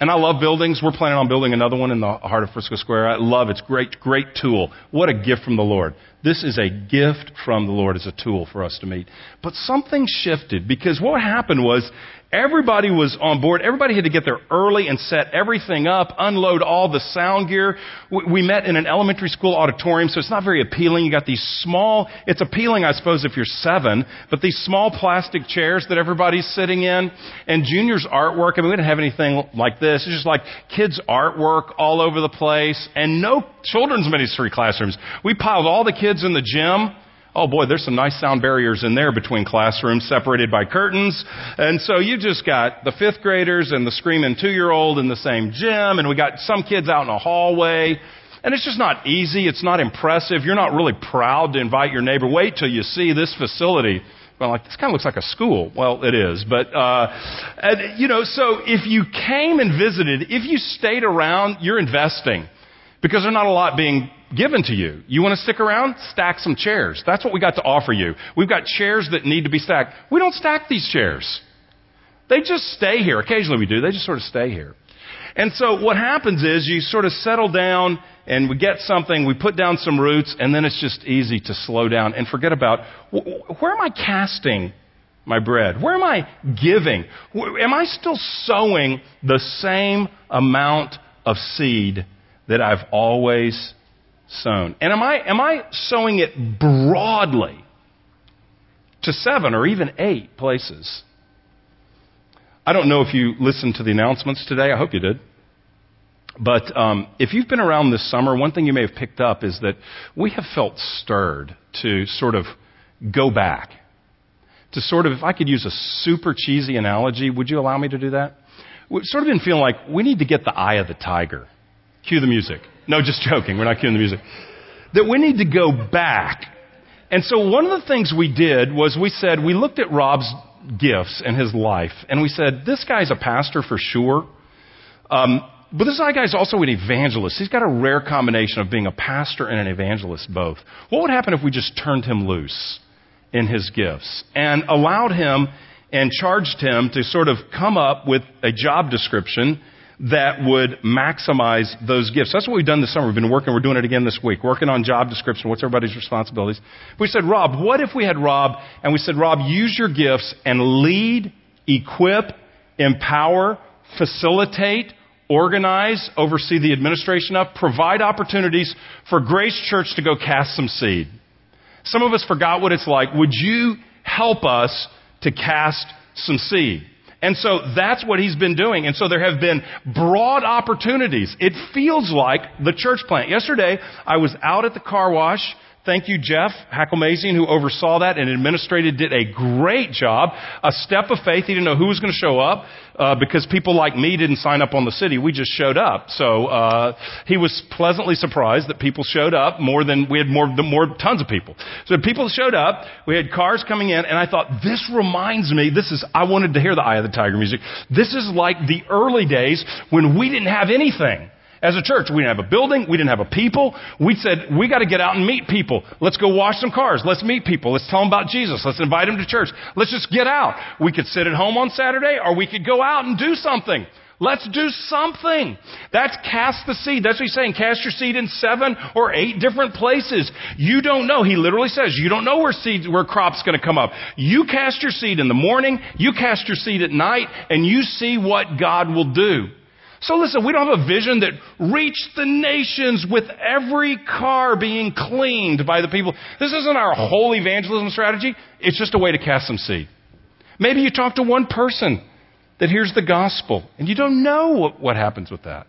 And I love buildings. We're planning on building another one in the heart of Frisco Square. I love it. It's great, great tool. What a gift from the Lord. This is a gift from the Lord as a tool for us to meet. But something shifted because what happened was Everybody was on board. Everybody had to get there early and set everything up, unload all the sound gear. We met in an elementary school auditorium, so it's not very appealing. You got these small, it's appealing, I suppose, if you're seven, but these small plastic chairs that everybody's sitting in. And Junior's artwork, I mean, we didn't have anything like this. It's just like kids' artwork all over the place and no children's ministry classrooms. We piled all the kids in the gym Oh boy, there's some nice sound barriers in there between classrooms separated by curtains. And so you just got the fifth graders and the screaming two year old in the same gym and we got some kids out in a hallway. And it's just not easy. It's not impressive. You're not really proud to invite your neighbor. Wait till you see this facility. Well, like this kind of looks like a school. Well, it is, but uh, and, you know, so if you came and visited, if you stayed around, you're investing because there's not a lot being given to you. You want to stick around? Stack some chairs. That's what we got to offer you. We've got chairs that need to be stacked. We don't stack these chairs. They just stay here. Occasionally we do. They just sort of stay here. And so what happens is you sort of settle down and we get something, we put down some roots, and then it's just easy to slow down and forget about where am I casting my bread? Where am I giving? Am I still sowing the same amount of seed that I've always sown? And am I, am I sowing it broadly to seven or even eight places? I don't know if you listened to the announcements today. I hope you did. But um, if you've been around this summer, one thing you may have picked up is that we have felt stirred to sort of go back. To sort of, if I could use a super cheesy analogy, would you allow me to do that? We've sort of been feeling like we need to get the eye of the tiger. Cue the music. No, just joking. We're not cueing the music. That we need to go back. And so one of the things we did was we said, we looked at Rob's gifts and his life, and we said, this guy's a pastor for sure. Um, but this guy's also an evangelist. He's got a rare combination of being a pastor and an evangelist both. What would happen if we just turned him loose in his gifts and allowed him and charged him to sort of come up with a job description that would maximize those gifts. That's what we've done this summer. We've been working, we're doing it again this week, working on job description. What's everybody's responsibilities? We said, Rob, what if we had Rob and we said, Rob, use your gifts and lead, equip, empower, facilitate, organize, oversee the administration of, provide opportunities for Grace Church to go cast some seed. Some of us forgot what it's like. Would you help us to cast some seed? And so that's what he's been doing. And so there have been broad opportunities. It feels like the church plant. Yesterday, I was out at the car wash Thank you, Jeff Hackelmazing, who oversaw that and administrated, did a great job. A step of faith. He didn't know who was going to show up uh, because people like me didn't sign up on the city. We just showed up. So uh, he was pleasantly surprised that people showed up more than we had more, more tons of people. So people showed up. We had cars coming in, and I thought this reminds me. This is I wanted to hear the Eye of the Tiger music. This is like the early days when we didn't have anything. As a church, we didn't have a building, we didn't have a people. We said, we got to get out and meet people. Let's go wash some cars. Let's meet people. Let's tell them about Jesus. Let's invite them to church. Let's just get out. We could sit at home on Saturday or we could go out and do something. Let's do something. That's cast the seed. That's what he's saying. Cast your seed in seven or eight different places. You don't know. He literally says, you don't know where seed, where crop's gonna come up. You cast your seed in the morning, you cast your seed at night, and you see what God will do. So listen, we don't have a vision that reached the nations with every car being cleaned by the people. This isn't our whole evangelism strategy. It's just a way to cast some seed. Maybe you talk to one person that hears the gospel and you don't know what, what happens with that.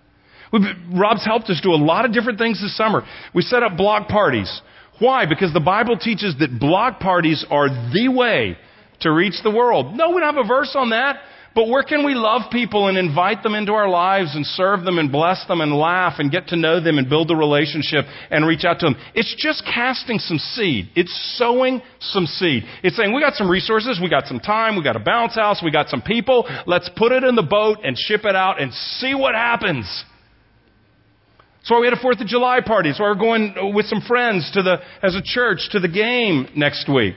We've, Rob's helped us do a lot of different things this summer. We set up block parties. Why? Because the Bible teaches that block parties are the way to reach the world. No, we don't have a verse on that. But where can we love people and invite them into our lives and serve them and bless them and laugh and get to know them and build a relationship and reach out to them? It's just casting some seed. It's sowing some seed. It's saying, we got some resources, we got some time, we got a bounce house, we got some people. Let's put it in the boat and ship it out and see what happens. That's why we had a Fourth of July party. That's why we're going with some friends to the, as a church to the game next week.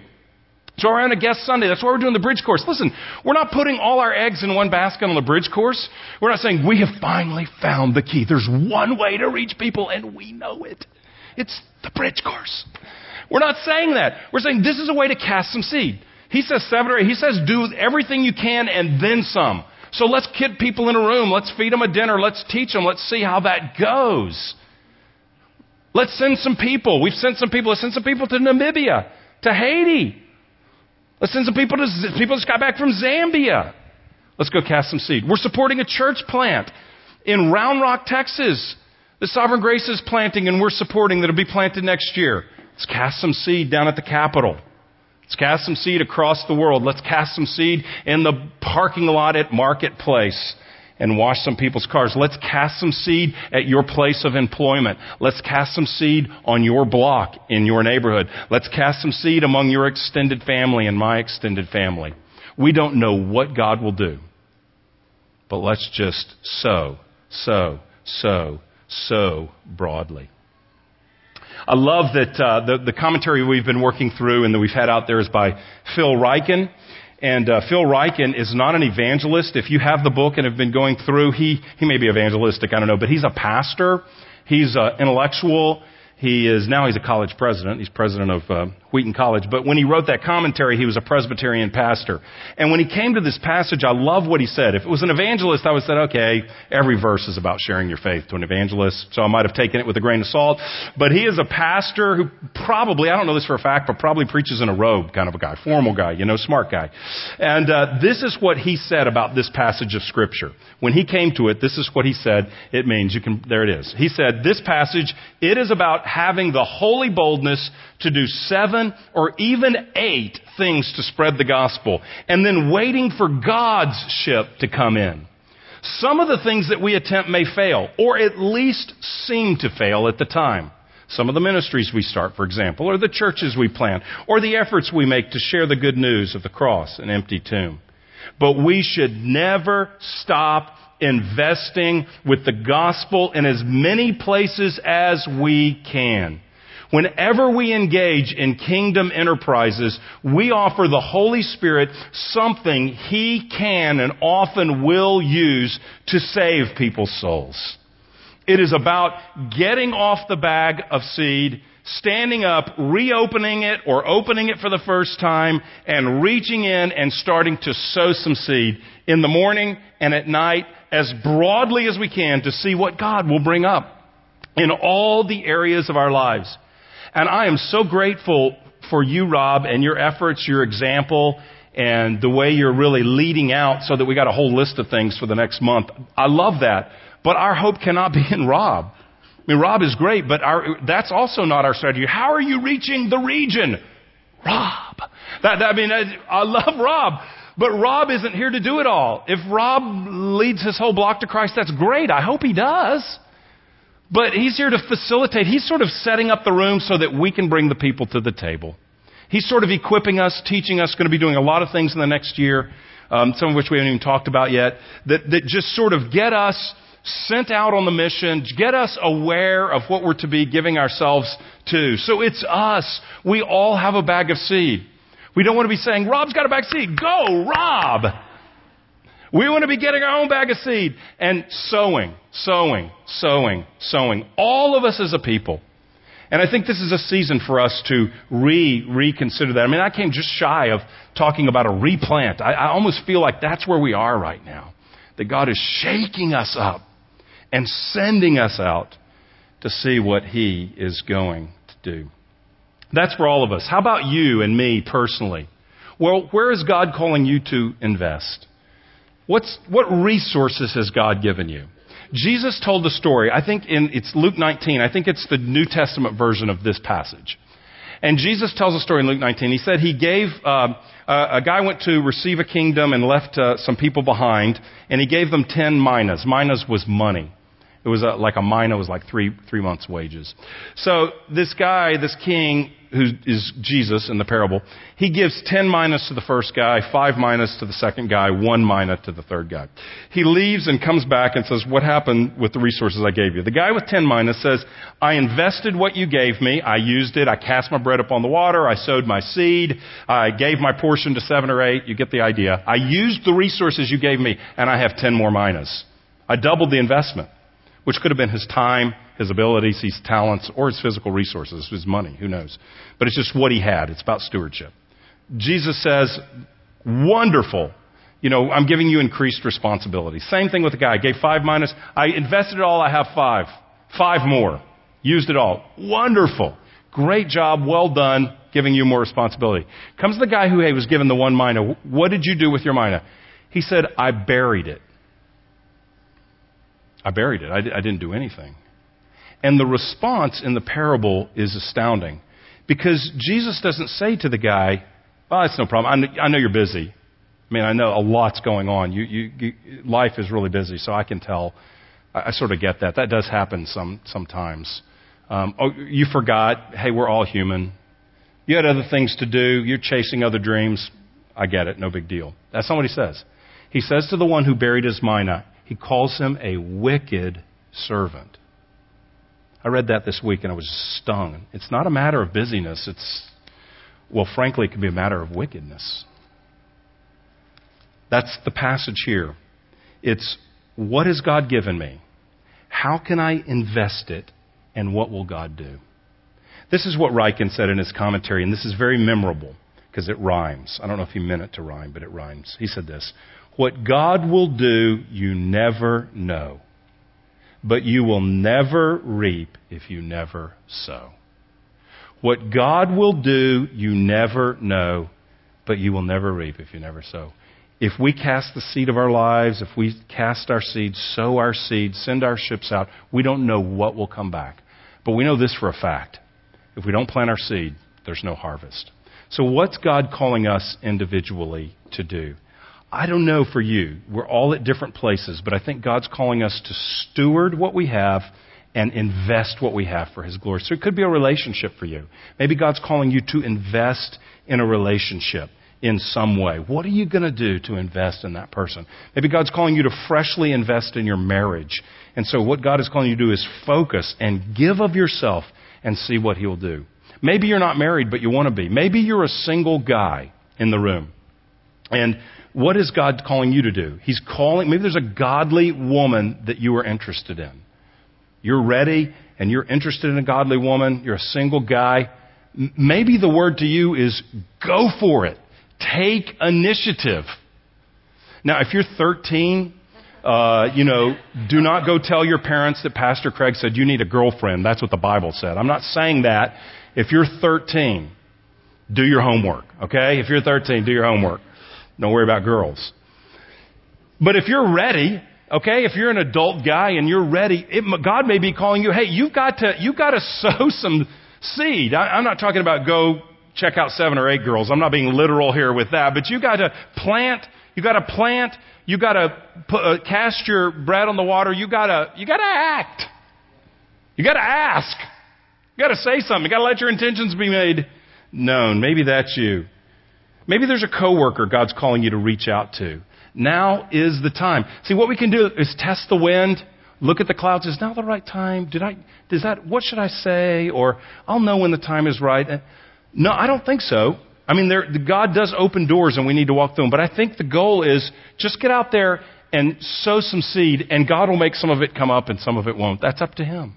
So we're on a guest Sunday. That's why we're doing the bridge course. Listen, we're not putting all our eggs in one basket on the bridge course. We're not saying we have finally found the key. There's one way to reach people and we know it. It's the bridge course. We're not saying that. We're saying this is a way to cast some seed. He says seven or eight. He says do everything you can and then some. So let's get people in a room. Let's feed them a dinner. Let's teach them. Let's see how that goes. Let's send some people. We've sent some people. Let's send some people to Namibia, to Haiti, Let's send some people to, people just got back from Zambia. Let's go cast some seed. We're supporting a church plant in Round Rock, Texas. The Sovereign Grace is planting and we're supporting that. It'll be planted next year. Let's cast some seed down at the Capitol. Let's cast some seed across the world. Let's cast some seed in the parking lot at Marketplace and wash some people's cars. Let's cast some seed at your place of employment. Let's cast some seed on your block in your neighborhood. Let's cast some seed among your extended family and my extended family. We don't know what God will do, but let's just sow, sow, sow, sow broadly. I love that uh, the, the commentary we've been working through and that we've had out there is by Phil Ryken. And uh, Phil Ryken is not an evangelist. If you have the book and have been going through, he, he may be evangelistic, I don't know, but he's a pastor. He's an intellectual. He is now he's a college president. He's president of uh, Wheaton College. But when he wrote that commentary, he was a Presbyterian pastor. And when he came to this passage, I love what he said. If it was an evangelist, I would have said, okay, every verse is about sharing your faith to an evangelist. So I might have taken it with a grain of salt. But he is a pastor who probably, I don't know this for a fact, but probably preaches in a robe kind of a guy, formal guy, you know, smart guy. And uh, this is what he said about this passage of scripture. When he came to it, this is what he said. It means you can, there it is. He said, this passage, it is about having the holy boldness to do seven or even eight things to spread the gospel and then waiting for God's ship to come in. Some of the things that we attempt may fail, or at least seem to fail at the time. Some of the ministries we start, for example, or the churches we plant, or the efforts we make to share the good news of the cross and empty tomb. But we should never stop investing with the gospel in as many places as we can. Whenever we engage in kingdom enterprises, we offer the Holy Spirit something He can and often will use to save people's souls. It is about getting off the bag of seed, standing up, reopening it or opening it for the first time, and reaching in and starting to sow some seed in the morning and at night as broadly as we can to see what God will bring up in all the areas of our lives. And I am so grateful for you, Rob, and your efforts, your example, and the way you're really leading out so that we got a whole list of things for the next month. I love that. But our hope cannot be in Rob. I mean, Rob is great, but our, that's also not our strategy. How are you reaching the region? Rob. That, that, I mean, I, I love Rob, but Rob isn't here to do it all. If Rob leads his whole block to Christ, that's great. I hope he does. But he's here to facilitate. He's sort of setting up the room so that we can bring the people to the table. He's sort of equipping us, teaching us, going to be doing a lot of things in the next year, um, some of which we haven't even talked about yet, that, that just sort of get us sent out on the mission, get us aware of what we're to be giving ourselves to. So it's us. We all have a bag of seed. We don't want to be saying, Rob's got a bag of seed. Go, Rob! We want to be getting our own bag of seed and sowing, sowing, sowing, sowing. All of us as a people. And I think this is a season for us to re reconsider that. I mean, I came just shy of talking about a replant. I, I almost feel like that's where we are right now. That God is shaking us up and sending us out to see what He is going to do. That's for all of us. How about you and me personally? Well, where is God calling you to invest? What's, what resources has God given you? Jesus told the story, I think in, it's Luke 19, I think it's the New Testament version of this passage. And Jesus tells a story in Luke 19. He said he gave, uh, a guy went to receive a kingdom and left uh, some people behind, and he gave them 10 minas. Minas was money. It was a, like a mina was like three, three months' wages. So this guy, this king, who is Jesus in the parable, he gives 10 minas to the first guy, 5 minas to the second guy, 1 mina to the third guy. He leaves and comes back and says, what happened with the resources I gave you? The guy with 10 minas says, I invested what you gave me. I used it. I cast my bread upon the water. I sowed my seed. I gave my portion to 7 or 8. You get the idea. I used the resources you gave me and I have 10 more minas. I doubled the investment which could have been his time, his abilities, his talents, or his physical resources, his money, who knows. But it's just what he had. It's about stewardship. Jesus says, wonderful. You know, I'm giving you increased responsibility. Same thing with the guy. I gave five minas. I invested it all. I have five. Five more. Used it all. Wonderful. Great job. Well done. Giving you more responsibility. Comes the guy who hey, was given the one mina. What did you do with your mina? He said, I buried it. I buried it. I, I didn't do anything. And the response in the parable is astounding Because Jesus doesn't say to the guy, well, it's no problem. I know you're busy. I mean, I know a lot's going on. You, you, you, life is really busy, so I can tell. I, I sort of get that. That does happen some, sometimes. Um, oh, you forgot. Hey, we're all human. You had other things to do. You're chasing other dreams. I get it. No big deal. That's not what he says. He says to the one who buried his mina, he calls him a wicked servant. I read that this week and I was stung. It's not a matter of busyness. It's, well, frankly, it can be a matter of wickedness. That's the passage here. It's what has God given me? How can I invest it? And what will God do? This is what Ryken said in his commentary, and this is very memorable because it rhymes. I don't know if he meant it to rhyme, but it rhymes. He said this What God will do, you never know but you will never reap if you never sow. What God will do, you never know, but you will never reap if you never sow. If we cast the seed of our lives, if we cast our seed, sow our seed, send our ships out, we don't know what will come back. But we know this for a fact. If we don't plant our seed, there's no harvest. So what's God calling us individually to do? I don't know for you. We're all at different places, but I think God's calling us to steward what we have and invest what we have for His glory. So it could be a relationship for you. Maybe God's calling you to invest in a relationship in some way. What are you going to do to invest in that person? Maybe God's calling you to freshly invest in your marriage. And so what God is calling you to do is focus and give of yourself and see what He will do. Maybe you're not married, but you want to be. Maybe you're a single guy in the room. And what is God calling you to do? He's calling, maybe there's a godly woman that you are interested in. You're ready and you're interested in a godly woman. You're a single guy. Maybe the word to you is go for it. Take initiative. Now, if you're 13, uh, you know, do not go tell your parents that Pastor Craig said you need a girlfriend. That's what the Bible said. I'm not saying that. If you're 13, do your homework, okay? If you're 13, do your homework. Don't worry about girls. But if you're ready, okay, if you're an adult guy and you're ready, it, God may be calling you, hey, you've got to, you've got to sow some seed. I, I'm not talking about go check out seven or eight girls. I'm not being literal here with that, but you got to plant, you got to plant, you got to put, uh, cast your bread on the water. You got to, you got to act. You got to ask. You got to say something. You got to let your intentions be made known. Maybe that's you. Maybe there's a coworker God's calling you to reach out to. Now is the time. See, what we can do is test the wind, look at the clouds. Is now the right time? Did I, does that, what should I say? Or I'll know when the time is right. Uh, no, I don't think so. I mean, there, God does open doors and we need to walk through them. But I think the goal is just get out there and sow some seed and God will make some of it come up and some of it won't. That's up to Him.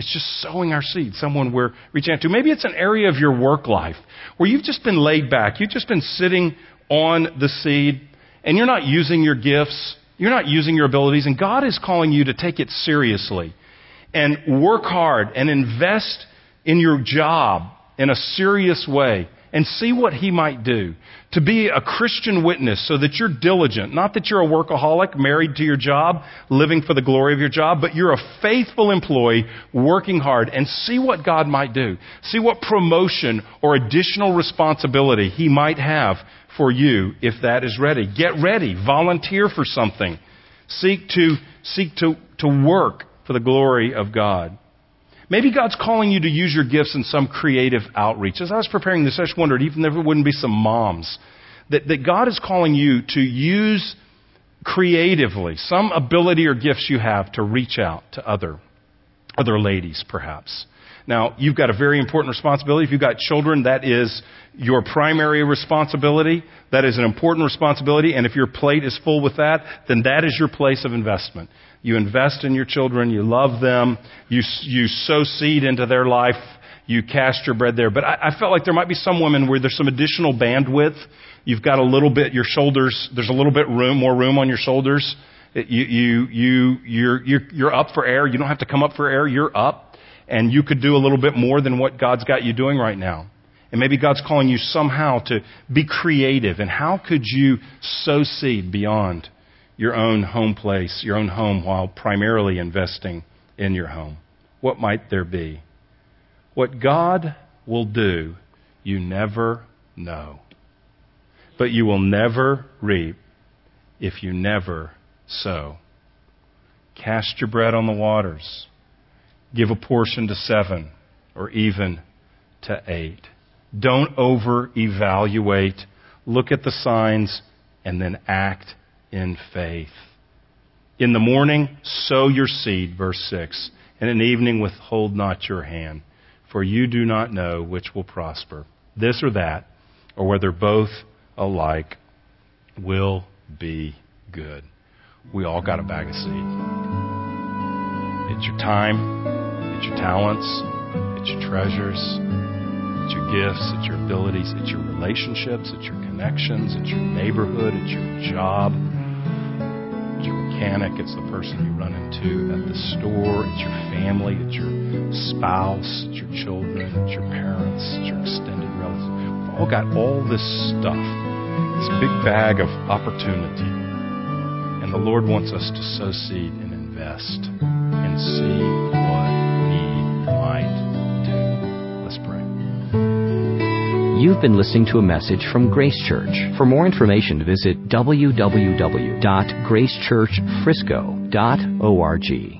It's just sowing our seed, someone we're reaching out to. Maybe it's an area of your work life where you've just been laid back. You've just been sitting on the seed and you're not using your gifts. You're not using your abilities. And God is calling you to take it seriously and work hard and invest in your job in a serious way and see what he might do. To be a Christian witness so that you're diligent, not that you're a workaholic married to your job, living for the glory of your job, but you're a faithful employee working hard and see what God might do. See what promotion or additional responsibility he might have for you if that is ready. Get ready. Volunteer for something. Seek to, seek to, to work for the glory of God. Maybe God's calling you to use your gifts in some creative outreach. As I was preparing this, I just wondered, even if there wouldn't be some moms, that, that God is calling you to use creatively some ability or gifts you have to reach out to other, other ladies, perhaps. Now, you've got a very important responsibility. If you've got children, that is your primary responsibility. That is an important responsibility. And if your plate is full with that, then that is your place of investment. You invest in your children. You love them. You, you sow seed into their life. You cast your bread there. But I, I felt like there might be some women where there's some additional bandwidth. You've got a little bit, your shoulders, there's a little bit room, more room on your shoulders. You, you, you, you're, you're, you're up for air. You don't have to come up for air. You're up. And you could do a little bit more than what God's got you doing right now. And maybe God's calling you somehow to be creative. And how could you sow seed beyond your own home place, your own home, while primarily investing in your home? What might there be? What God will do, you never know. But you will never reap if you never sow. Cast your bread on the waters. Give a portion to seven or even to eight. Don't over evaluate. Look at the signs and then act in faith. In the morning, sow your seed, verse 6, and in the evening, withhold not your hand, for you do not know which will prosper, this or that, or whether both alike will be good. We all got a bag of seed. It's your time, it's your talents, it's your treasures, it's your gifts, it's your abilities, it's your relationships, it's your connections, it's your neighborhood, it's your job mechanic, it's the person you run into at the store, it's your family, it's your spouse, it's your children, it's your parents, it's your extended relatives. We've all got all this stuff, this big bag of opportunity. And the Lord wants us to sow seed and invest and see what You've been listening to a message from Grace Church. For more information, visit www.gracechurchfrisco.org.